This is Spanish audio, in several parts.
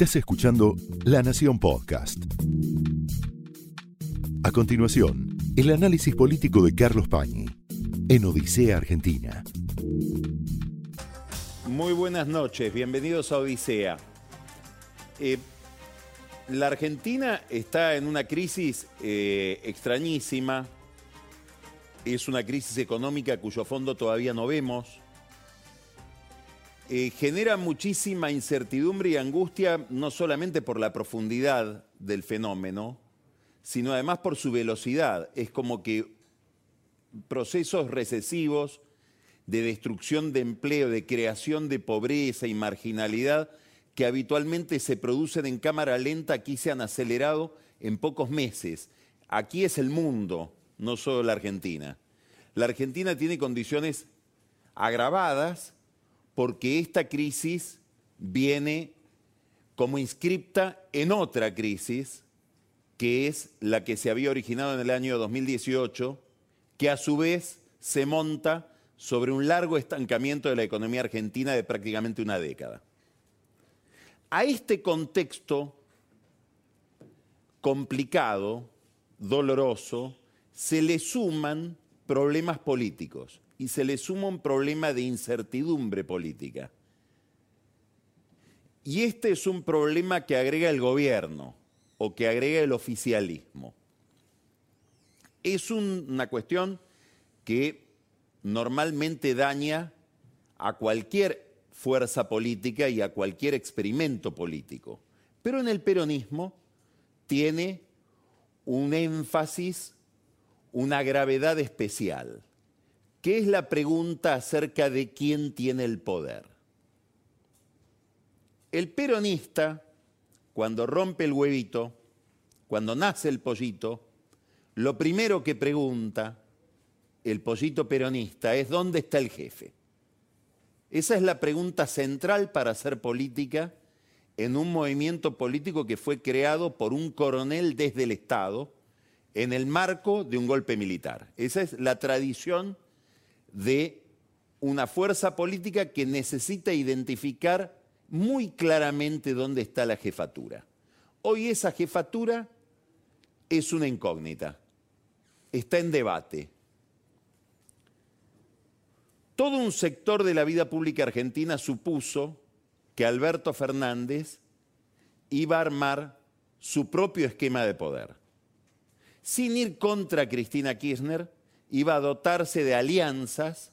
Estás escuchando La Nación Podcast. A continuación, el análisis político de Carlos Pañi en Odisea Argentina. Muy buenas noches, bienvenidos a Odisea. Eh, la Argentina está en una crisis eh, extrañísima, es una crisis económica cuyo fondo todavía no vemos. Eh, genera muchísima incertidumbre y angustia, no solamente por la profundidad del fenómeno, sino además por su velocidad. Es como que procesos recesivos de destrucción de empleo, de creación de pobreza y marginalidad que habitualmente se producen en cámara lenta, aquí se han acelerado en pocos meses. Aquí es el mundo, no solo la Argentina. La Argentina tiene condiciones agravadas porque esta crisis viene como inscripta en otra crisis, que es la que se había originado en el año 2018, que a su vez se monta sobre un largo estancamiento de la economía argentina de prácticamente una década. A este contexto complicado, doloroso, se le suman problemas políticos y se le suma un problema de incertidumbre política. Y este es un problema que agrega el gobierno o que agrega el oficialismo. Es una cuestión que normalmente daña a cualquier fuerza política y a cualquier experimento político. Pero en el peronismo tiene un énfasis una gravedad especial, que es la pregunta acerca de quién tiene el poder. El peronista, cuando rompe el huevito, cuando nace el pollito, lo primero que pregunta el pollito peronista es ¿dónde está el jefe? Esa es la pregunta central para hacer política en un movimiento político que fue creado por un coronel desde el Estado, en el marco de un golpe militar. Esa es la tradición de una fuerza política que necesita identificar muy claramente dónde está la jefatura. Hoy esa jefatura es una incógnita, está en debate. Todo un sector de la vida pública argentina supuso que Alberto Fernández iba a armar su propio esquema de poder sin ir contra Cristina Kirchner, iba a dotarse de alianzas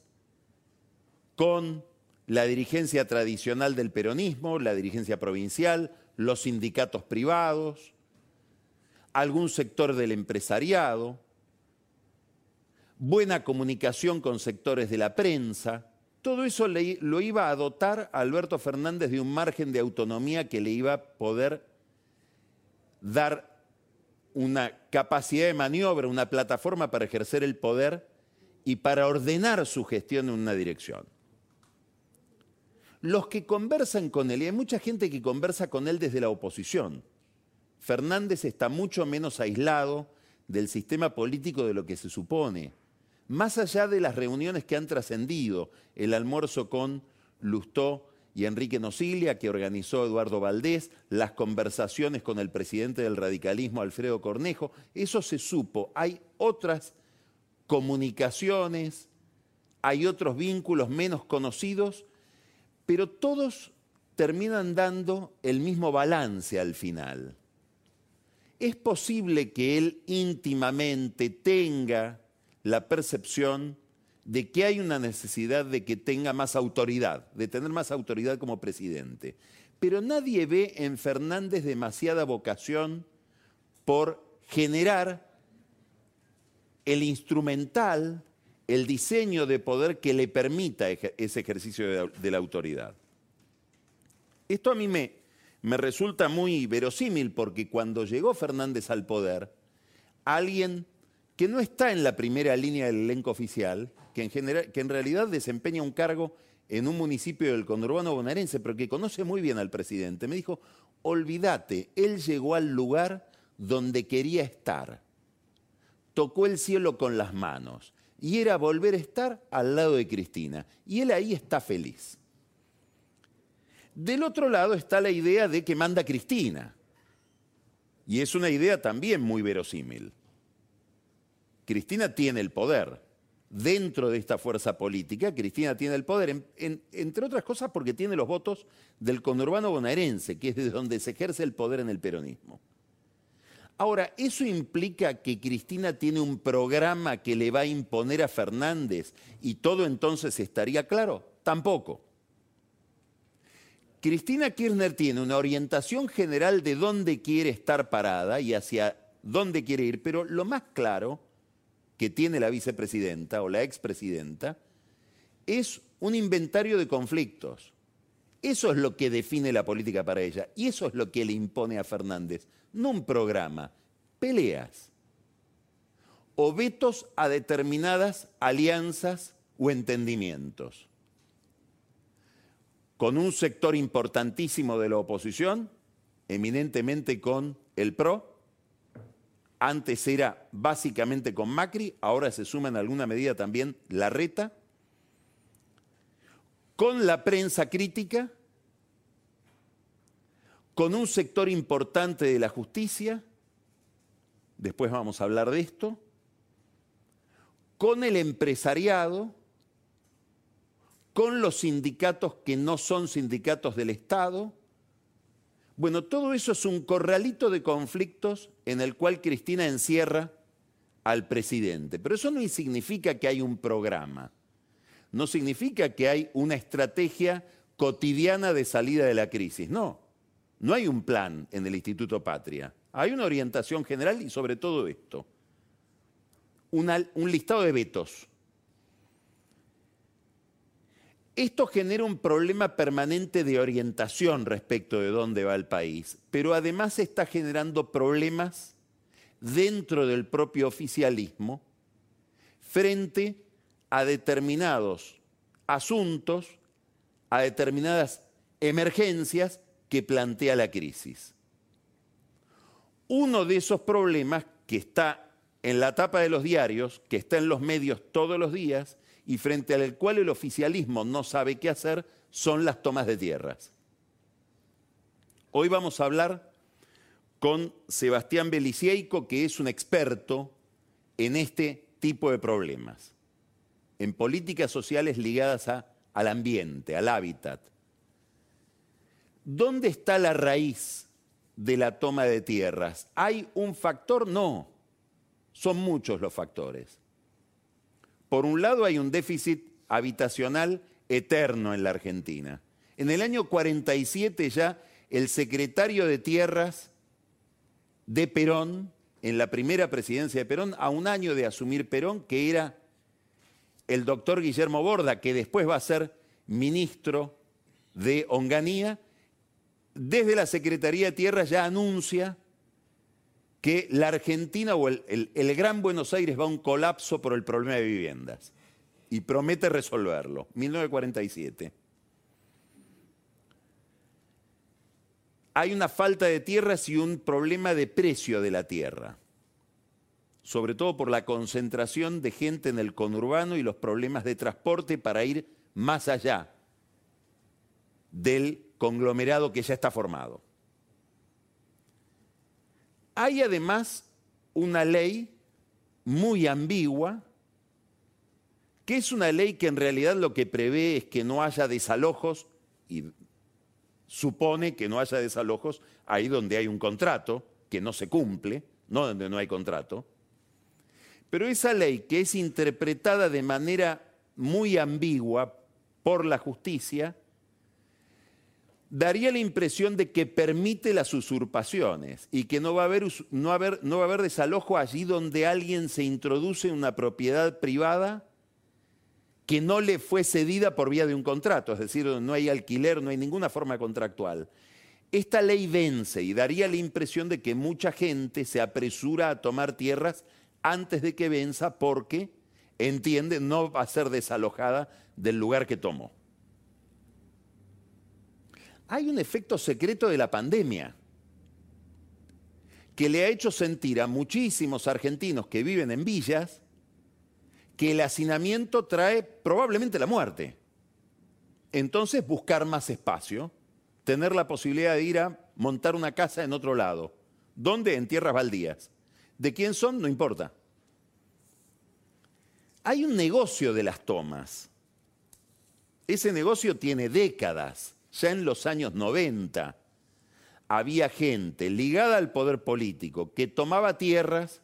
con la dirigencia tradicional del peronismo, la dirigencia provincial, los sindicatos privados, algún sector del empresariado, buena comunicación con sectores de la prensa. Todo eso lo iba a dotar a Alberto Fernández de un margen de autonomía que le iba a poder dar una capacidad de maniobra, una plataforma para ejercer el poder y para ordenar su gestión en una dirección. Los que conversan con él, y hay mucha gente que conversa con él desde la oposición, Fernández está mucho menos aislado del sistema político de lo que se supone. Más allá de las reuniones que han trascendido, el almuerzo con Lustó y Enrique Nocilia, que organizó Eduardo Valdés, las conversaciones con el presidente del radicalismo, Alfredo Cornejo, eso se supo. Hay otras comunicaciones, hay otros vínculos menos conocidos, pero todos terminan dando el mismo balance al final. Es posible que él íntimamente tenga la percepción de que hay una necesidad de que tenga más autoridad, de tener más autoridad como presidente. Pero nadie ve en Fernández demasiada vocación por generar el instrumental, el diseño de poder que le permita ese ejercicio de, la autoridad. Esto a mí me, me resulta muy verosímil porque cuando llegó Fernández al poder, alguien que no está en la primera línea del elenco oficial, que en, realidad desempeña un cargo en un municipio del conurbano bonaerense, pero que conoce muy bien al presidente, me dijo, olvídate, él llegó al lugar donde quería estar, tocó el cielo con las manos, y era volver a estar al lado de Cristina, y él ahí está feliz. Del otro lado está la idea de que manda Cristina. Y es una idea también muy verosímil. Cristina tiene el poder. Dentro de esta fuerza política, Cristina tiene el poder, entre otras cosas porque tiene los votos del conurbano bonaerense, que es de donde se ejerce el poder en el peronismo. Ahora, ¿eso implica que Cristina tiene un programa que le va a imponer a Fernández y todo entonces estaría claro? Tampoco. Cristina Kirchner tiene una orientación general de dónde quiere estar parada y hacia dónde quiere ir, pero lo más claro que tiene la vicepresidenta o la expresidenta es un inventario de conflictos. Eso es lo que define la política para ella y eso es lo que le impone a Fernández, no un programa, peleas o vetos a determinadas alianzas o entendimientos. Con un sector importantísimo de la oposición, eminentemente con el PRO, antes era básicamente con Macri, ahora se suma en alguna medida también la reta, con la prensa crítica, con un sector importante de la justicia, después vamos a hablar de esto, con el empresariado, con los sindicatos que no son sindicatos del Estado. Bueno, todo eso es un corralito de conflictos en el cual Cristina encierra al presidente. Pero eso no significa que hay un programa no significa que hay una estrategia cotidiana de salida de la crisis. No, no hay un plan en el Instituto Patria. Hay una orientación general y sobre todo esto, un listado de vetos. Esto genera un problema permanente de orientación respecto de dónde va el país, pero además está generando problemas dentro del propio oficialismo frente a determinados asuntos, a determinadas emergencias que plantea la crisis. Uno de esos problemas que está en la tapa de los diarios, que está en los medios todos los días y frente al cual el oficialismo no sabe qué hacer, son las tomas de tierras. Hoy vamos a hablar con Sebastián Beliceico, que es un experto en este tipo de problemas en políticas sociales ligadas al ambiente, al hábitat. ¿Dónde está la raíz de la toma de tierras? ¿Hay un factor? No. Son muchos los factores. Por un lado hay un déficit habitacional eterno en la Argentina. En el año 47 ya el secretario de Tierras de Perón, en la primera presidencia de Perón, a un año de asumir Perón, que era el doctor Guillermo Borda, que después va a ser ministro de Onganía, desde la Secretaría de Tierra ya anuncia que la Argentina o el, el, Gran Buenos Aires va a un colapso por el problema de viviendas y promete resolverlo. 1947. Hay una falta de tierras y un problema de precio de la tierra sobre todo por la concentración de gente en el conurbano y los problemas de transporte para ir más allá del conglomerado que ya está formado. Hay además una ley muy ambigua, que es una ley que en realidad lo que prevé es que no haya desalojos y supone que no haya desalojos ahí donde hay un contrato que no se cumple, no donde no hay contrato, pero esa ley que es interpretada de manera muy ambigua por la justicia, daría la impresión de que permite las usurpaciones y que no va, a haber, no, va a haber desalojo allí donde alguien se introduce en una propiedad privada que no le fue cedida por vía de un contrato, es decir, no hay alquiler, no hay ninguna forma contractual. Esta ley vence y daría la impresión de que mucha gente se apresura a tomar tierras antes de que venza porque entiende no va a ser desalojada del lugar que tomó. Hay un efecto secreto de la pandemia que le ha hecho sentir a muchísimos argentinos que viven en villas que el hacinamiento trae probablemente la muerte. Entonces buscar más espacio tener la posibilidad de ir a montar una casa en otro lado. ¿Dónde? En tierras baldías. ¿De quién son? No importa. Hay un negocio de las tomas. Ese negocio tiene décadas, ya en los años 90 había gente ligada al poder político que tomaba tierras,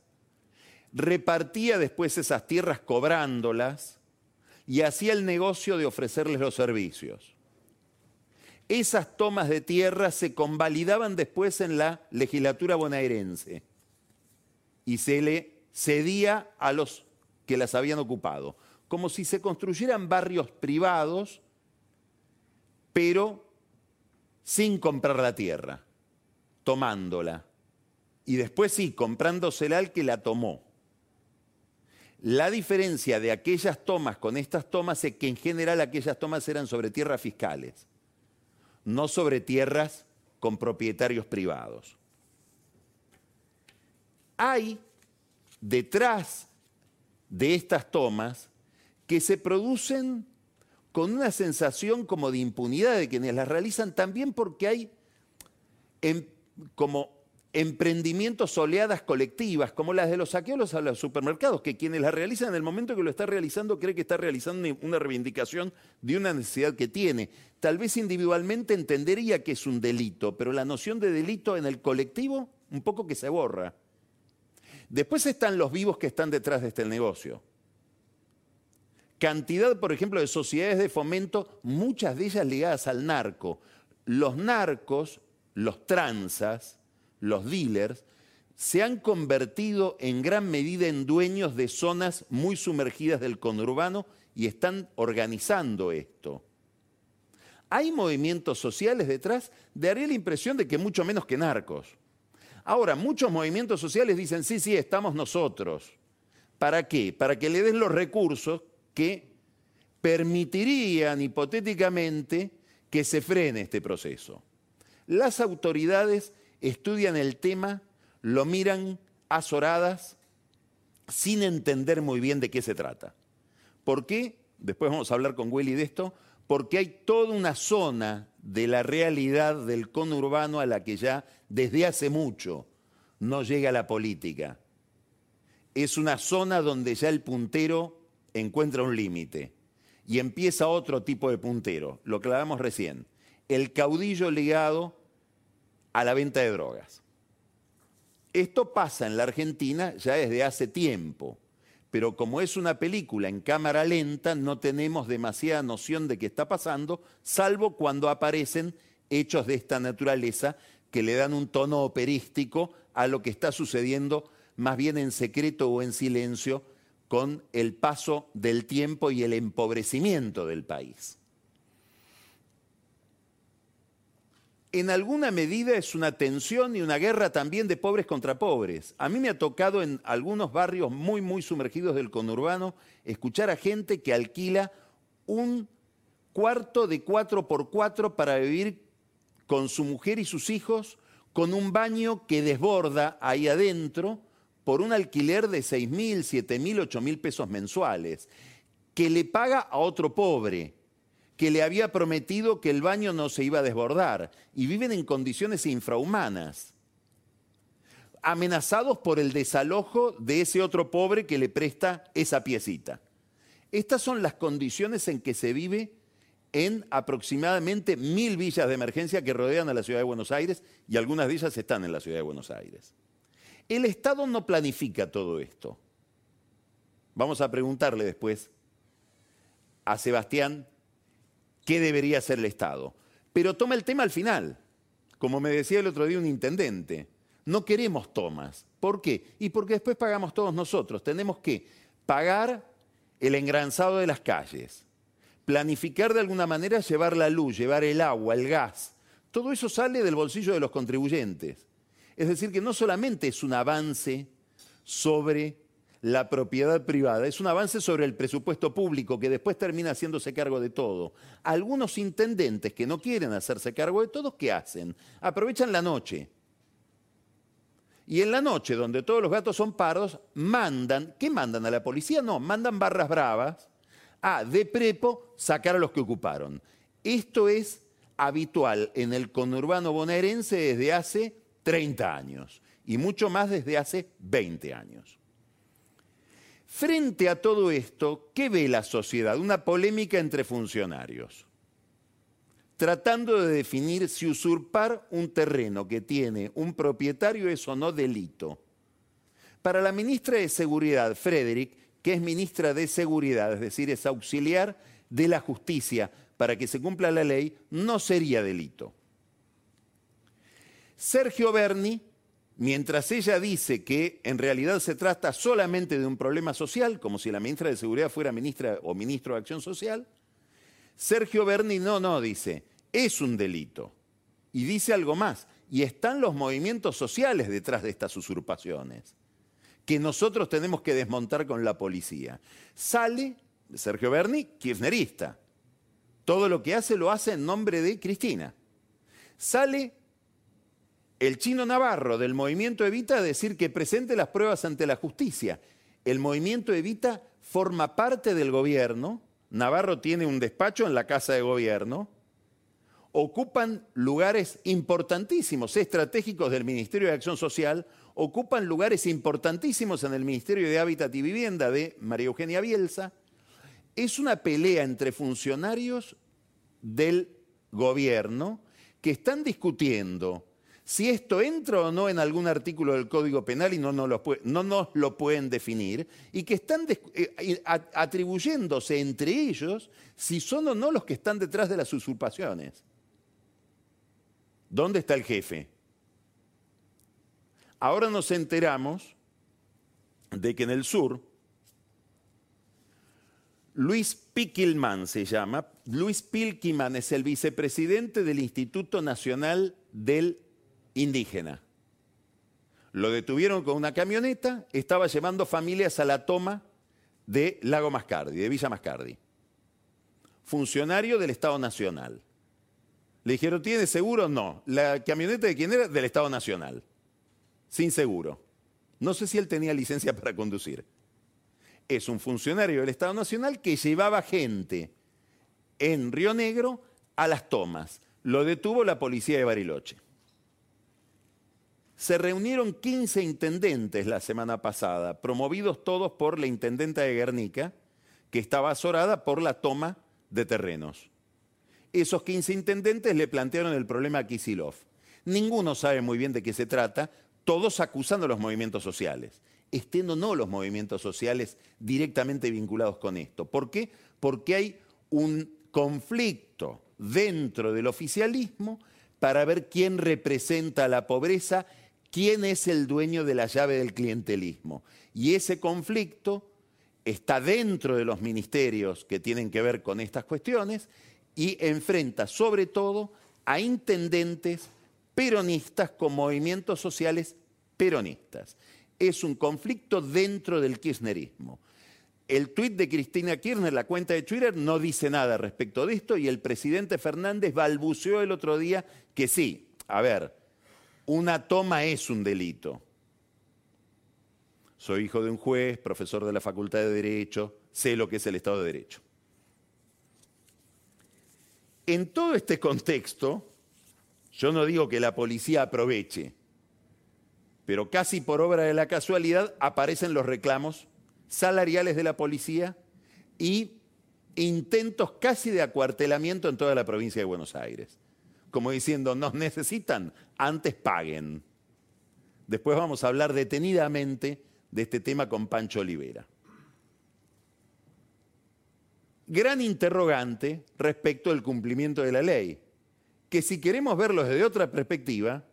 repartía después esas tierras cobrándolas y hacía el negocio de ofrecerles los servicios. Esas tomas de tierra se convalidaban después en la legislatura bonaerense y se le cedía a los que las habían ocupado, como si se construyeran barrios privados, pero sin comprar la tierra, tomándola. Y después sí, comprándosela al que la tomó. La diferencia de aquellas tomas con estas tomas es que en general aquellas tomas eran sobre tierras fiscales, no sobre tierras con propietarios privados. Hay detrás de estas tomas que se producen con una sensación como de impunidad de quienes las realizan, también porque hay em, como emprendimientos oleadas colectivas, como las de los saqueos a los supermercados, que quienes las realizan en el momento que lo está realizando cree que está realizando una reivindicación de una necesidad que tiene. Tal vez individualmente entendería que es un delito, pero la noción de delito en el colectivo un poco que se borra. Después están los vivos que están detrás de este negocio. Cantidad, por ejemplo, de sociedades de fomento, muchas de ellas ligadas al narco. Los narcos, los tranzas, los dealers, se han convertido en gran medida en dueños de zonas muy sumergidas del conurbano y están organizando esto. Hay movimientos sociales detrás, daría la impresión de que mucho menos que narcos. Ahora, muchos movimientos sociales dicen, sí, sí, estamos nosotros. ¿Para qué? Para que le den los recursos que permitirían hipotéticamente que se frene este proceso. Las autoridades estudian el tema, lo miran azoradas, sin entender muy bien de qué se trata. ¿Por qué? Después vamos a hablar con Willy de esto, porque hay toda una zona de la realidad del conurbano a la que ya desde hace mucho no llega la política. Es una zona donde ya el puntero encuentra un límite y empieza otro tipo de puntero, lo hablábamos recién, el caudillo ligado a la venta de drogas. Esto pasa en la Argentina ya desde hace tiempo pero como es una película en cámara lenta, no tenemos demasiada noción de qué está pasando, salvo cuando aparecen hechos de esta naturaleza que le dan un tono operístico a lo que está sucediendo más bien en secreto o en silencio con el paso del tiempo y el empobrecimiento del país. en alguna medida es una tensión y una guerra también de pobres contra pobres. A mí me ha tocado en algunos barrios muy, muy sumergidos del conurbano escuchar a gente que alquila un cuarto de cuatro por cuatro para vivir con su mujer y sus hijos, con un baño que desborda ahí adentro por un alquiler de seis mil, siete mil, ocho mil pesos mensuales, que le paga a otro pobre que le había prometido que el baño no se iba a desbordar y viven en condiciones infrahumanas, amenazados por el desalojo de ese otro pobre que le presta esa piecita. Estas son las condiciones en que se vive en aproximadamente mil villas de emergencia que rodean a la ciudad de Buenos Aires y algunas de ellas están en la ciudad de Buenos Aires. El Estado no planifica todo esto. Vamos a preguntarle después a Sebastián qué debería hacer el Estado. Pero toma el tema al final, como me decía el otro día un intendente. No queremos tomas. ¿Por qué? Y porque después pagamos todos nosotros. Tenemos que pagar el engranzado de las calles, planificar de alguna manera llevar la luz, llevar el agua, el gas. Todo eso sale del bolsillo de los contribuyentes. Es decir, que no solamente es un avance sobre la propiedad privada. Es un avance sobre el presupuesto público que después termina haciéndose cargo de todo. Algunos intendentes que no quieren hacerse cargo de todo, ¿qué hacen? Aprovechan la noche. Y en la noche, donde todos los gatos son pardos, mandan, ¿qué mandan a la policía? No, mandan barras bravas a de prepo sacar a los que ocuparon. Esto es habitual en el conurbano bonaerense desde hace 30 años y mucho más desde hace 20 años. Frente a todo esto, ¿qué ve la sociedad? Una polémica entre funcionarios, tratando de definir si usurpar un terreno que tiene un propietario es o no delito. Para la ministra de Seguridad, Frederick, que es ministra de Seguridad, es decir, es auxiliar de la justicia para que se cumpla la ley, no sería delito. Sergio Berni, mientras ella dice que en realidad se trata solamente de un problema social, como si la ministra de Seguridad fuera ministra o ministro de Acción Social, Sergio Berni no, no, dice, es un delito. Y dice algo más, y están los movimientos sociales detrás de estas usurpaciones que nosotros tenemos que desmontar con la policía. Sale Sergio Berni, kirchnerista. Todo lo que hace lo hace en nombre de Cristina. Sale el chino Navarro del movimiento Evita decir que presente las pruebas ante la justicia. El movimiento Evita forma parte del gobierno. Navarro tiene un despacho en la Casa de Gobierno. Ocupan lugares importantísimos, estratégicos del Ministerio de Acción Social ocupan lugares importantísimos en el Ministerio de Hábitat y Vivienda de María Eugenia Bielsa. Es una pelea entre funcionarios del gobierno que están discutiendo si esto entra o no en algún artículo del Código Penal y no nos lo, pueden definir, y que están eh, atribuyéndose entre ellos si son o no los que están detrás de las usurpaciones. ¿Dónde está el jefe? Ahora nos enteramos de que en el sur, Luis Piquilman se llama, Luis Pilkiman es el vicepresidente del Instituto Nacional del Indígena. Lo detuvieron con una camioneta, estaba llevando familias a la toma de Lago Mascardi, de Villa Mascardi. Funcionario del Estado Nacional. Le dijeron, ¿tiene seguro? No. ¿La camioneta de quién era? Del Estado Nacional sin seguro. No sé si él tenía licencia para conducir. Es un funcionario del Estado Nacional que llevaba gente en Río Negro a las tomas. Lo detuvo la policía de Bariloche. Se reunieron 15 intendentes la semana pasada, promovidos todos por la intendenta de Guernica, que estaba azorada por la toma de terrenos. Esos 15 intendentes le plantearon el problema a Kisilov. Ninguno sabe muy bien de qué se trata, todos acusando a los movimientos sociales, estén o no los movimientos sociales directamente vinculados con esto. ¿Por qué? Porque hay un conflicto dentro del oficialismo para ver quién representa la pobreza, quién es el dueño de la llave del clientelismo. Y ese conflicto está dentro de los ministerios que tienen que ver con estas cuestiones y enfrenta sobre todo a intendentes peronistas con movimientos sociales peronistas. Es un conflicto dentro del kirchnerismo. El tuit de Cristina Kirchner, la cuenta de Twitter, no dice nada respecto de esto y el presidente Fernández balbuceó el otro día que sí, a ver, una toma es un delito. Soy hijo de un juez, profesor de la Facultad de Derecho, sé lo que es el Estado de Derecho. En todo este contexto, yo no digo que la policía aproveche, pero casi por obra de la casualidad aparecen los reclamos salariales de la policía y intentos casi de acuartelamiento en toda la provincia de Buenos Aires. Como diciendo, nos necesitan, antes paguen. Después vamos a hablar detenidamente de este tema con Pancho Olivera. Gran interrogante respecto al cumplimiento de la ley que si queremos verlo desde otra perspectiva,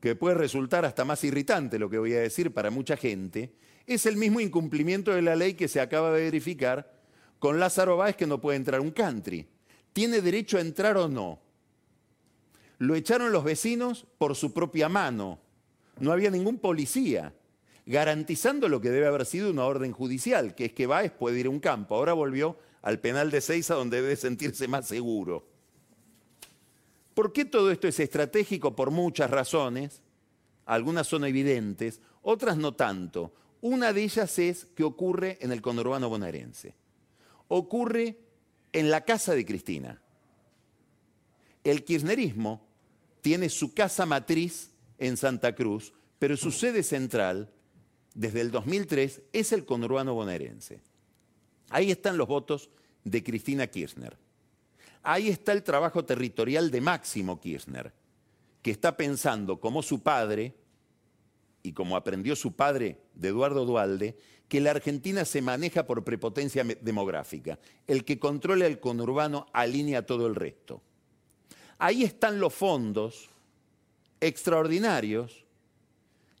que puede resultar hasta más irritante lo que voy a decir para mucha gente, es el mismo incumplimiento de la ley que se acaba de verificar con Lázaro Báez que no puede entrar un country. ¿Tiene derecho a entrar o no? Lo echaron los vecinos por su propia mano. No había ningún policía, garantizando lo que debe haber sido una orden judicial, que es que Báez puede ir a un campo. Ahora volvió al penal de Seiza donde debe sentirse más seguro. ¿Por qué todo esto es estratégico? Por muchas razones. Algunas son evidentes, otras no tanto. Una de ellas es que ocurre en el conurbano bonaerense. Ocurre en la casa de Cristina. el kirchnerismo tiene su casa matriz en Santa Cruz, pero su sede central, desde el 2003, es el conurbano bonaerense. Ahí están los votos de Cristina Kirchner. Ahí está el trabajo territorial de Máximo Kirchner, que está pensando como su padre, y como aprendió su padre de Eduardo Dualde, que la Argentina se maneja por prepotencia demográfica. El que controla el conurbano alinea todo el resto. Ahí están los fondos extraordinarios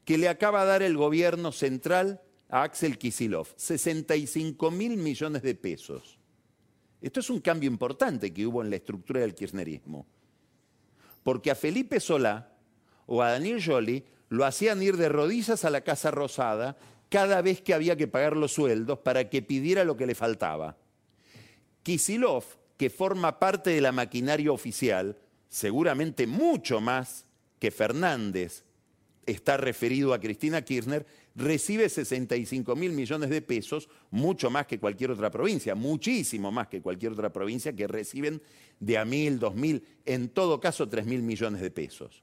que le acaba de dar el gobierno central a Axel Kisilov, 65 mil millones de pesos. Esto es un cambio importante que hubo en la estructura del kirchnerismo. Porque a Felipe Solá o a Daniel Jolie lo hacían ir de rodillas a la Casa Rosada cada vez que había que pagar los sueldos para que pidiera lo que le faltaba. Kisilov, que forma parte de la maquinaria oficial, seguramente mucho más que Fernández está referido a Cristina Kirchner, recibe 65 mil millones de pesos, mucho más que cualquier otra provincia, muchísimo más que cualquier otra provincia que reciben de a mil, dos mil, en todo caso tres mil millones de pesos.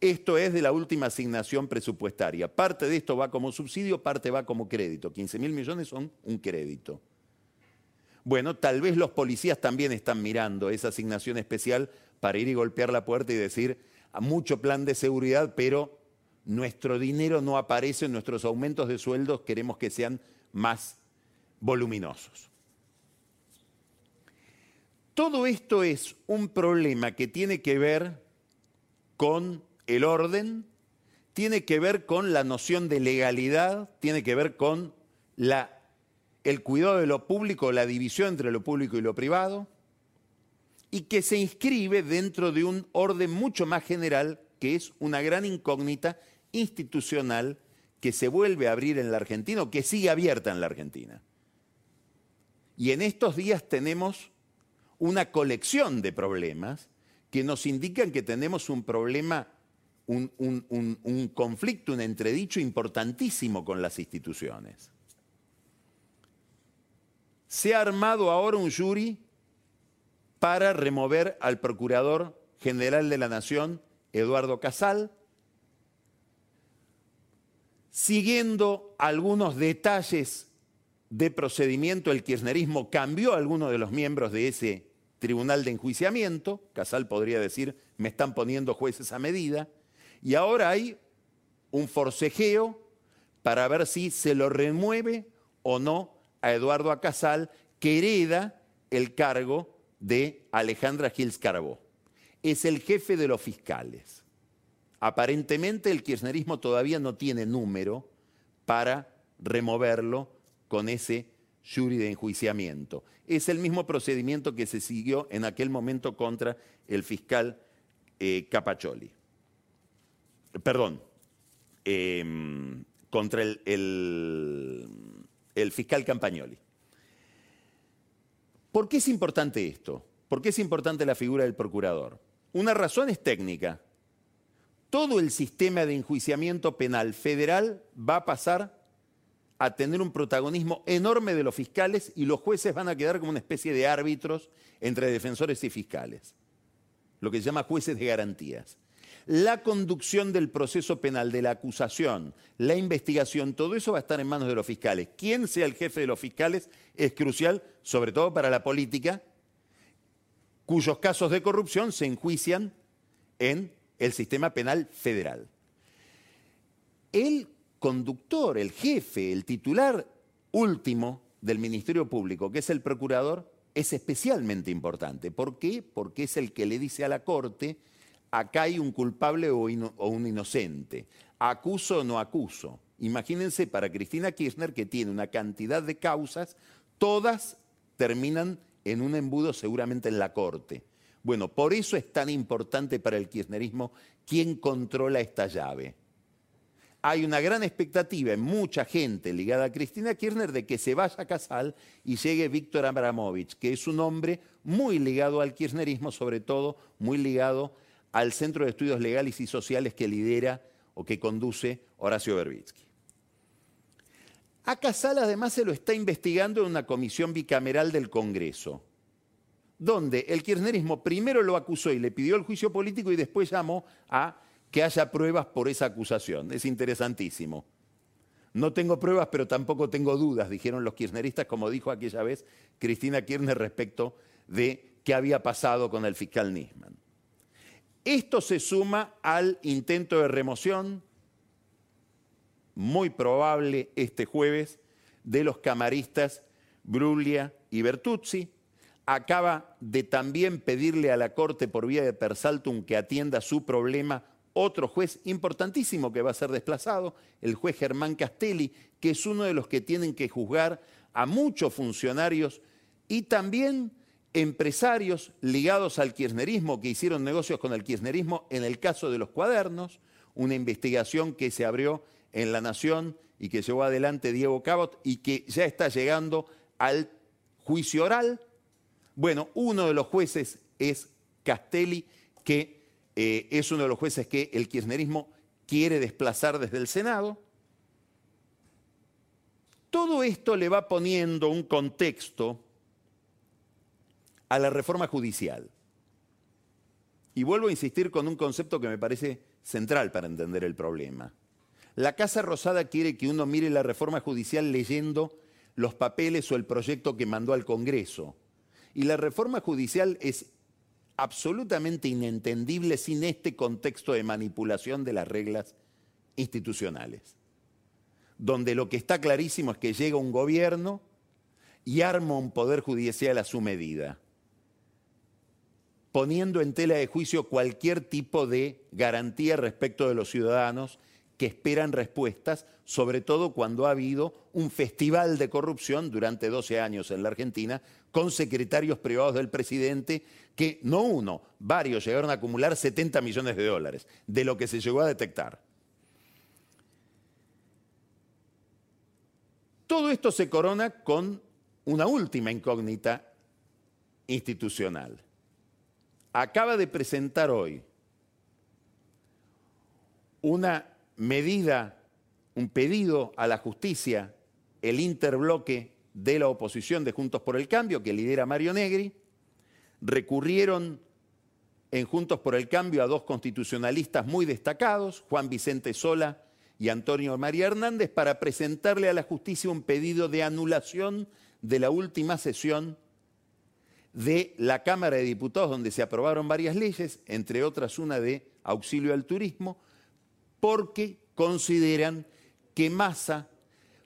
Esto es de la última asignación presupuestaria. Parte de esto va como subsidio, parte va como crédito. 15 mil millones son un crédito. Bueno, tal vez los policías también están mirando esa asignación especial para ir y golpear la puerta y decir, a mucho plan de seguridad, pero nuestro dinero no aparece nuestros aumentos de sueldos, queremos que sean más voluminosos. Todo esto es un problema que tiene que ver con el orden, tiene que ver con la noción de legalidad, tiene que ver con la, el cuidado de lo público, la división entre lo público y lo privado, y que se inscribe dentro de un orden mucho más general, que es una gran incógnita institucional que se vuelve a abrir en la Argentina o que sigue abierta en la Argentina. Y en estos días tenemos una colección de problemas que nos indican que tenemos un problema un, conflicto, un entredicho importantísimo con las instituciones. Se ha armado ahora un jury para remover al Procurador General de la Nación, Eduardo Casal, siguiendo algunos detalles de procedimiento, el kirchnerismo cambió a algunos de los miembros de ese tribunal de enjuiciamiento, Casal podría decir, me están poniendo jueces a medida, y ahora hay un forcejeo para ver si se lo remueve o no a Eduardo Acasal, que hereda el cargo de Alejandra Gils Carbó. Es el jefe de los fiscales. Aparentemente el kirchnerismo todavía no tiene número para removerlo con ese jury de enjuiciamiento. Es el mismo procedimiento que se siguió en aquel momento contra el fiscal eh, Capacholi perdón, em, contra el fiscal Campagnoli. ¿Por qué es importante esto? ¿Por qué es importante la figura del procurador? Una razón es técnica. Todo el sistema de enjuiciamiento penal federal va a pasar a tener un protagonismo enorme de los fiscales y los jueces van a quedar como una especie de árbitros entre defensores y fiscales, lo que se llama jueces de garantías la conducción del proceso penal, de la acusación, la investigación, todo eso va a estar en manos de los fiscales. Quién sea el jefe de los fiscales es crucial, sobre todo para la política, cuyos casos de corrupción se enjuician en el sistema penal federal. El conductor, el jefe, el titular último del Ministerio Público, que es el procurador, es especialmente importante. ¿Por qué? Porque es el que le dice a la Corte, acá hay un culpable o, un inocente, acuso o no acuso. Imagínense para Cristina Kirchner que tiene una cantidad de causas, todas terminan en un embudo seguramente en la Corte. Bueno, por eso es tan importante para el kirchnerismo quién controla esta llave. Hay una gran expectativa en mucha gente ligada a Cristina Kirchner de que se vaya a Casal y llegue Víctor Abramovich, que es un hombre muy ligado al kirchnerismo, sobre todo muy ligado al Centro de Estudios Legales y Sociales que lidera o que conduce Horacio Berbitsky. A Casal además se lo está investigando en una comisión bicameral del Congreso. donde el kirchnerismo primero lo acusó y le pidió el juicio político y después llamó a que haya pruebas por esa acusación. Es interesantísimo. No tengo pruebas, pero tampoco tengo dudas, dijeron los kirchneristas, como dijo aquella vez Cristina Kirchner respecto de qué había pasado con el fiscal Nisman. Esto se suma al intento de remoción, muy probable este jueves, de los camaristas Bruglia y Bertuzzi. Acaba de también pedirle a la Corte por vía de Persaltum que atienda su problema otro juez importantísimo que va a ser desplazado, el juez Germán Castelli, que es uno de los que tienen que juzgar a muchos funcionarios y también empresarios ligados al kirchnerismo que hicieron negocios con el kirchnerismo en el caso de los cuadernos, una investigación que se abrió en La Nación y que llevó adelante Diego Cabot y que ya está llegando al juicio oral. Bueno, uno de los jueces es Castelli, que eh, es uno de los jueces que el kirchnerismo quiere desplazar desde el Senado. Todo esto le va poniendo un contexto a la reforma judicial. Y vuelvo a insistir con un concepto que me parece central para entender el problema. La Casa Rosada quiere que uno mire la reforma judicial leyendo los papeles o el proyecto que mandó al Congreso. Y la reforma judicial es absolutamente inentendible sin este contexto de manipulación de las reglas institucionales, donde lo que está clarísimo es que llega un gobierno y arma un poder judicial a su medida, poniendo en tela de juicio cualquier tipo de garantía respecto de los ciudadanos que esperan respuestas, sobre todo cuando ha habido un festival de corrupción durante 12 años en la Argentina, con secretarios privados del presidente que no uno, varios llegaron a acumular 70 millones de dólares, de lo que se llegó a detectar. Todo esto se corona con una última incógnita institucional. Acaba de presentar hoy una medida, un pedido a la justicia, el interbloque de la oposición de Juntos por el Cambio, que lidera Mario Negri, recurrieron en Juntos por el Cambio a dos constitucionalistas muy destacados, Juan Vicente Sola y Antonio María Hernández, para presentarle a la justicia un pedido de anulación de la última sesión de la Cámara de Diputados, donde se aprobaron varias leyes, entre otras una de auxilio al turismo, porque consideran que Massa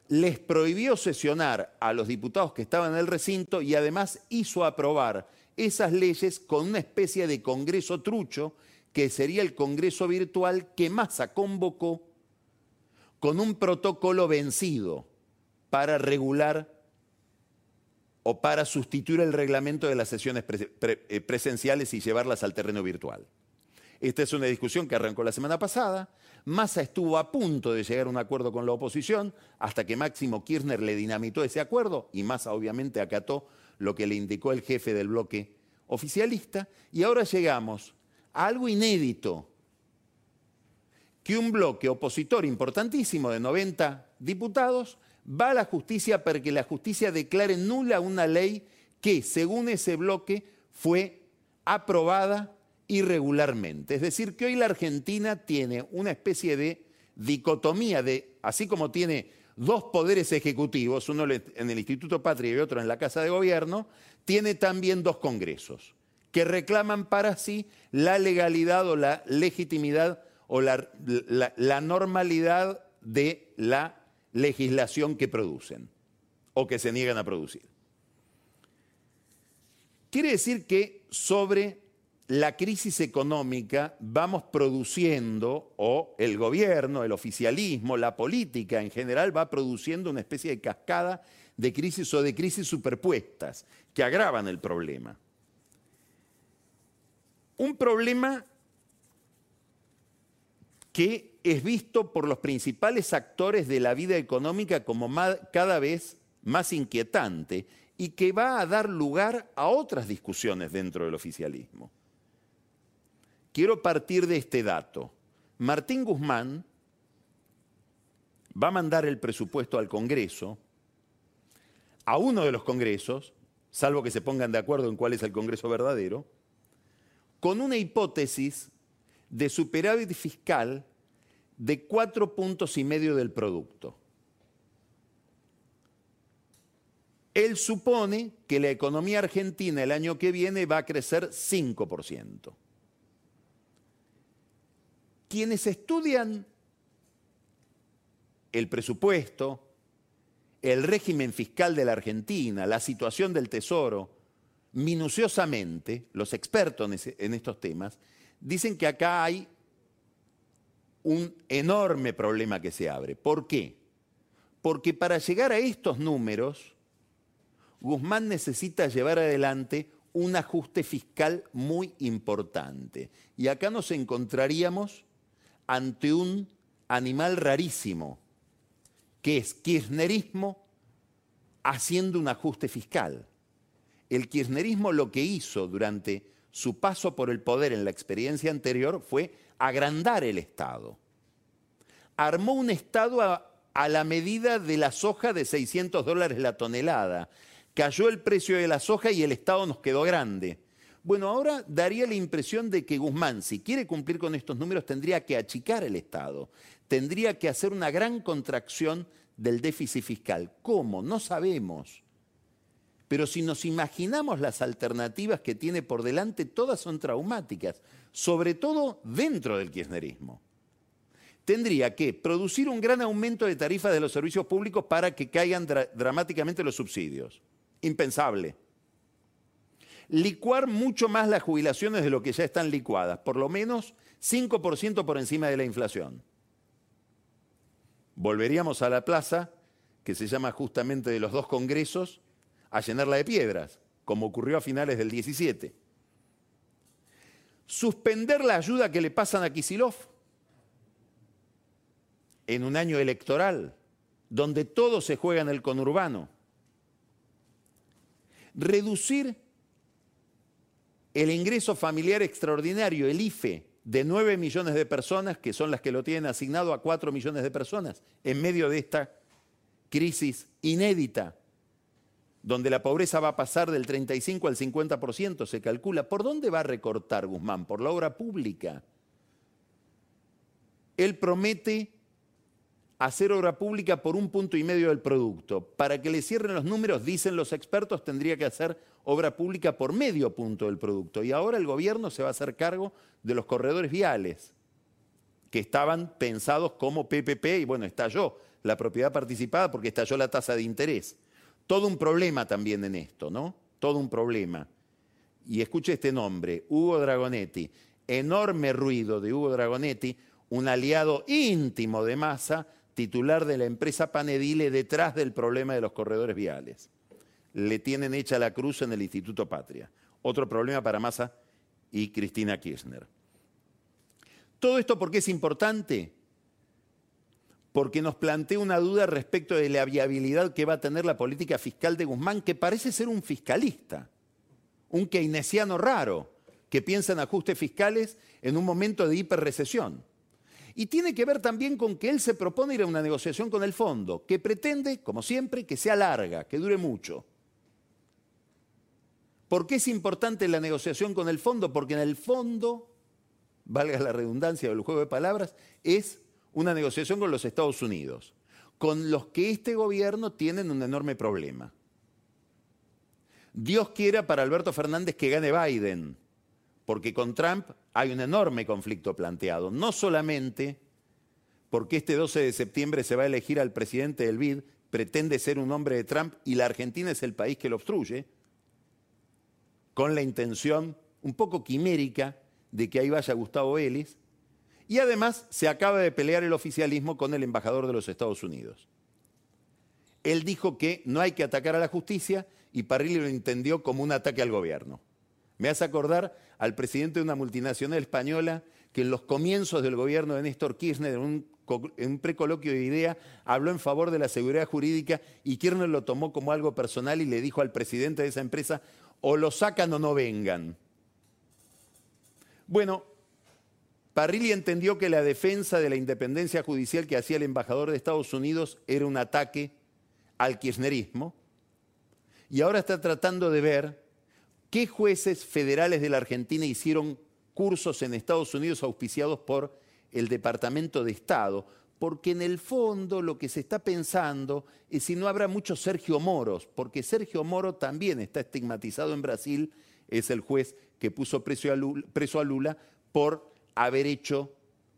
les prohibió sesionar a los diputados que estaban en el recinto y además hizo aprobar esas leyes con una especie de congreso trucho, que sería el congreso virtual que Massa convocó con un protocolo vencido para regular o para sustituir el reglamento de las sesiones eh, presenciales y llevarlas al terreno virtual. Esta es una discusión que arrancó la semana pasada. Massa estuvo a punto de llegar a un acuerdo con la oposición hasta que Máximo Kirchner le dinamitó ese acuerdo y Massa obviamente acató lo que le indicó el jefe del bloque oficialista. Y ahora llegamos a algo inédito, que un bloque opositor importantísimo de 90 diputados va a la justicia para que la justicia declare nula una ley que, según ese bloque, fue aprobada irregularmente. Es decir, que hoy la Argentina tiene una especie de dicotomía de, así como tiene dos poderes ejecutivos, uno en el Instituto Patria y otro en la Casa de Gobierno, tiene también dos congresos que reclaman para sí la legalidad o la legitimidad o la, la normalidad de la legislación que producen o que se niegan a producir. Quiere decir que sobre la crisis económica vamos produciendo, o el gobierno, el oficialismo, la política en general va produciendo una especie de cascada de crisis o de crisis superpuestas que agravan el problema. Un problema que es visto por los principales actores de la vida económica como cada vez más inquietante y que va a dar lugar a otras discusiones dentro del oficialismo. Quiero partir de este dato. Martín Guzmán va a mandar el presupuesto al Congreso, a uno de los congresos, salvo que se pongan de acuerdo en cuál es el Congreso verdadero, con una hipótesis de superávit fiscal de cuatro puntos y medio del producto. Él supone que la economía argentina el año que viene va a crecer 5%. Quienes estudian el presupuesto, el régimen fiscal de la Argentina, la situación del Tesoro, minuciosamente, los expertos en estos temas, dicen que acá hay un enorme problema que se abre. ¿Por qué? Porque para llegar a estos números, Guzmán necesita llevar adelante un ajuste fiscal muy importante. Y acá nos encontraríamos ante un animal rarísimo, que es kirchnerismo haciendo un ajuste fiscal. El kirchnerismo lo que hizo durante su paso por el poder en la experiencia anterior fue agrandar el Estado. Armó un Estado a, la medida de la soja de 600 dólares la tonelada. Cayó el precio de la soja y el Estado nos quedó grande. Bueno, ahora daría la impresión de que Guzmán, si quiere cumplir con estos números, tendría que achicar el Estado, tendría que hacer una gran contracción del déficit fiscal. ¿Cómo? No sabemos. Pero si nos imaginamos las alternativas que tiene por delante, todas son traumáticas, sobre todo dentro del kirchnerismo. Tendría que producir un gran aumento de tarifas de los servicios públicos para que caigan dramáticamente los subsidios. Impensable licuar mucho más las jubilaciones de lo que ya están licuadas, por lo menos 5% por encima de la inflación. Volveríamos a la plaza, que se llama justamente de los dos congresos, a llenarla de piedras, como ocurrió a finales del 17. Suspender la ayuda que le pasan a Kisilov en un año electoral, donde todo se juega en el conurbano. Reducir el ingreso familiar extraordinario, el IFE, de 9 millones de personas, que son las que lo tienen asignado a 4 millones de personas, en medio de esta crisis inédita, donde la pobreza va a pasar del 35 al 50%, se calcula. ¿Por dónde va a recortar Guzmán? Por la obra pública. Él promete hacer obra pública por un punto y medio del producto. Para que le cierren los números, dicen los expertos, tendría que hacer obra pública por medio punto del producto. Y ahora el gobierno se va a hacer cargo de los corredores viales, que estaban pensados como PPP y bueno, estalló la propiedad participada porque estalló la tasa de interés. Todo un problema también en esto, ¿no? Todo un problema. Y escuche este nombre, Hugo Dragonetti. Enorme ruido de Hugo Dragonetti, un aliado íntimo de Massa, titular de la empresa Panedile detrás del problema de los corredores viales. Le tienen hecha la cruz en el Instituto Patria. Otro problema para Massa y Cristina Kirchner. Todo esto porque es importante, porque nos plantea una duda respecto de la viabilidad que va a tener la política fiscal de Guzmán, que parece ser un fiscalista, un keynesiano raro, que piensa en ajustes fiscales en un momento de hiperrecesión. Y tiene que ver también con que él se propone ir a una negociación con el fondo, que pretende, como siempre, que sea larga, que dure mucho. ¿Por qué es importante la negociación con el fondo? Porque en el fondo, valga la redundancia del juego de palabras, es una negociación con los Estados Unidos, con los que este gobierno tienen un enorme problema. Dios quiera para Alberto Fernández que gane Biden, porque con Trump hay un enorme conflicto planteado, no solamente porque este 12 de septiembre se va a elegir al presidente del BID, pretende ser un hombre de Trump y la Argentina es el país que lo obstruye, con la intención un poco quimérica de que ahí vaya Gustavo Vélez, y además se acaba de pelear el oficialismo con el embajador de los Estados Unidos. Él dijo que no hay que atacar a la justicia y Parrilli lo entendió como un ataque al gobierno. Me hace acordar al presidente de una multinacional española que en los comienzos del gobierno de Néstor Kirchner, en un, en precoloquio de idea, habló en favor de la seguridad jurídica y Kirchner lo tomó como algo personal y le dijo al presidente de esa empresa, o lo sacan o no vengan. Bueno, Parrilli entendió que la defensa de la independencia judicial que hacía el embajador de Estados Unidos era un ataque al kirchnerismo y ahora está tratando de ver qué jueces federales de la Argentina hicieron cursos en Estados Unidos auspiciados por el Departamento de Estado, porque en el fondo lo que se está pensando es si no habrá muchos Sergio Moros, porque Sergio Moro también está estigmatizado en Brasil, es el juez que puso preso a Lula, preso a Lula por haber hecho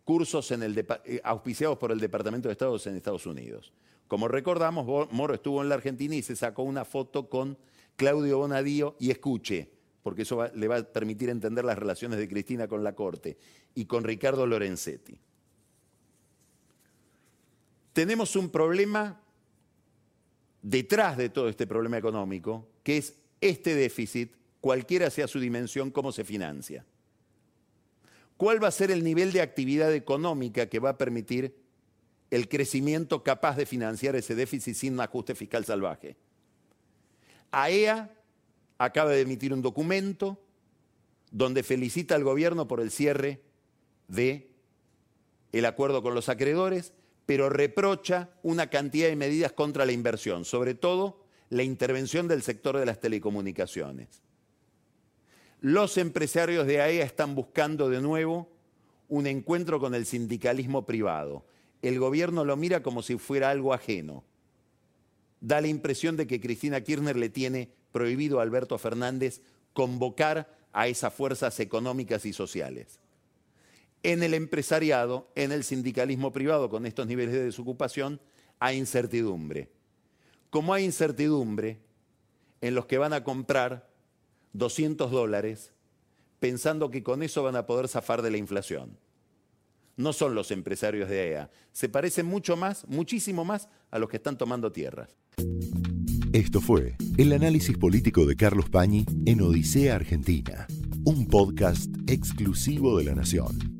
cursos en el eh, auspiciados por el Departamento de Estado en Estados Unidos. Como recordamos, Moro estuvo en la Argentina y se sacó una foto con Claudio Bonadío y escuche, porque eso le va a permitir entender las relaciones de Cristina con la Corte, y con Ricardo Lorenzetti. Tenemos un problema detrás de todo este problema económico, que es este déficit, cualquiera sea su dimensión, cómo se financia. ¿Cuál va a ser el nivel de actividad económica que va a permitir el crecimiento capaz de financiar ese déficit sin un ajuste fiscal salvaje. AEA acaba de emitir un documento donde felicita al gobierno por el cierre de el acuerdo con los acreedores, pero reprocha una cantidad de medidas contra la inversión, sobre todo la intervención del sector de las telecomunicaciones. Los empresarios de AEA están buscando de nuevo un encuentro con el sindicalismo privado el gobierno lo mira como si fuera algo ajeno. Da la impresión de que Cristina Kirchner le tiene prohibido a Alberto Fernández convocar a esas fuerzas económicas y sociales. En el empresariado, en el sindicalismo privado, con estos niveles de desocupación, hay incertidumbre. Como hay incertidumbre en los que van a comprar 200 dólares pensando que con eso van a poder zafar de la inflación no son los empresarios de AEA. Se parecen mucho más, muchísimo más a los que están tomando tierras. Esto fue el análisis político de Carlos Pañi en Odisea Argentina, un podcast exclusivo de La Nación.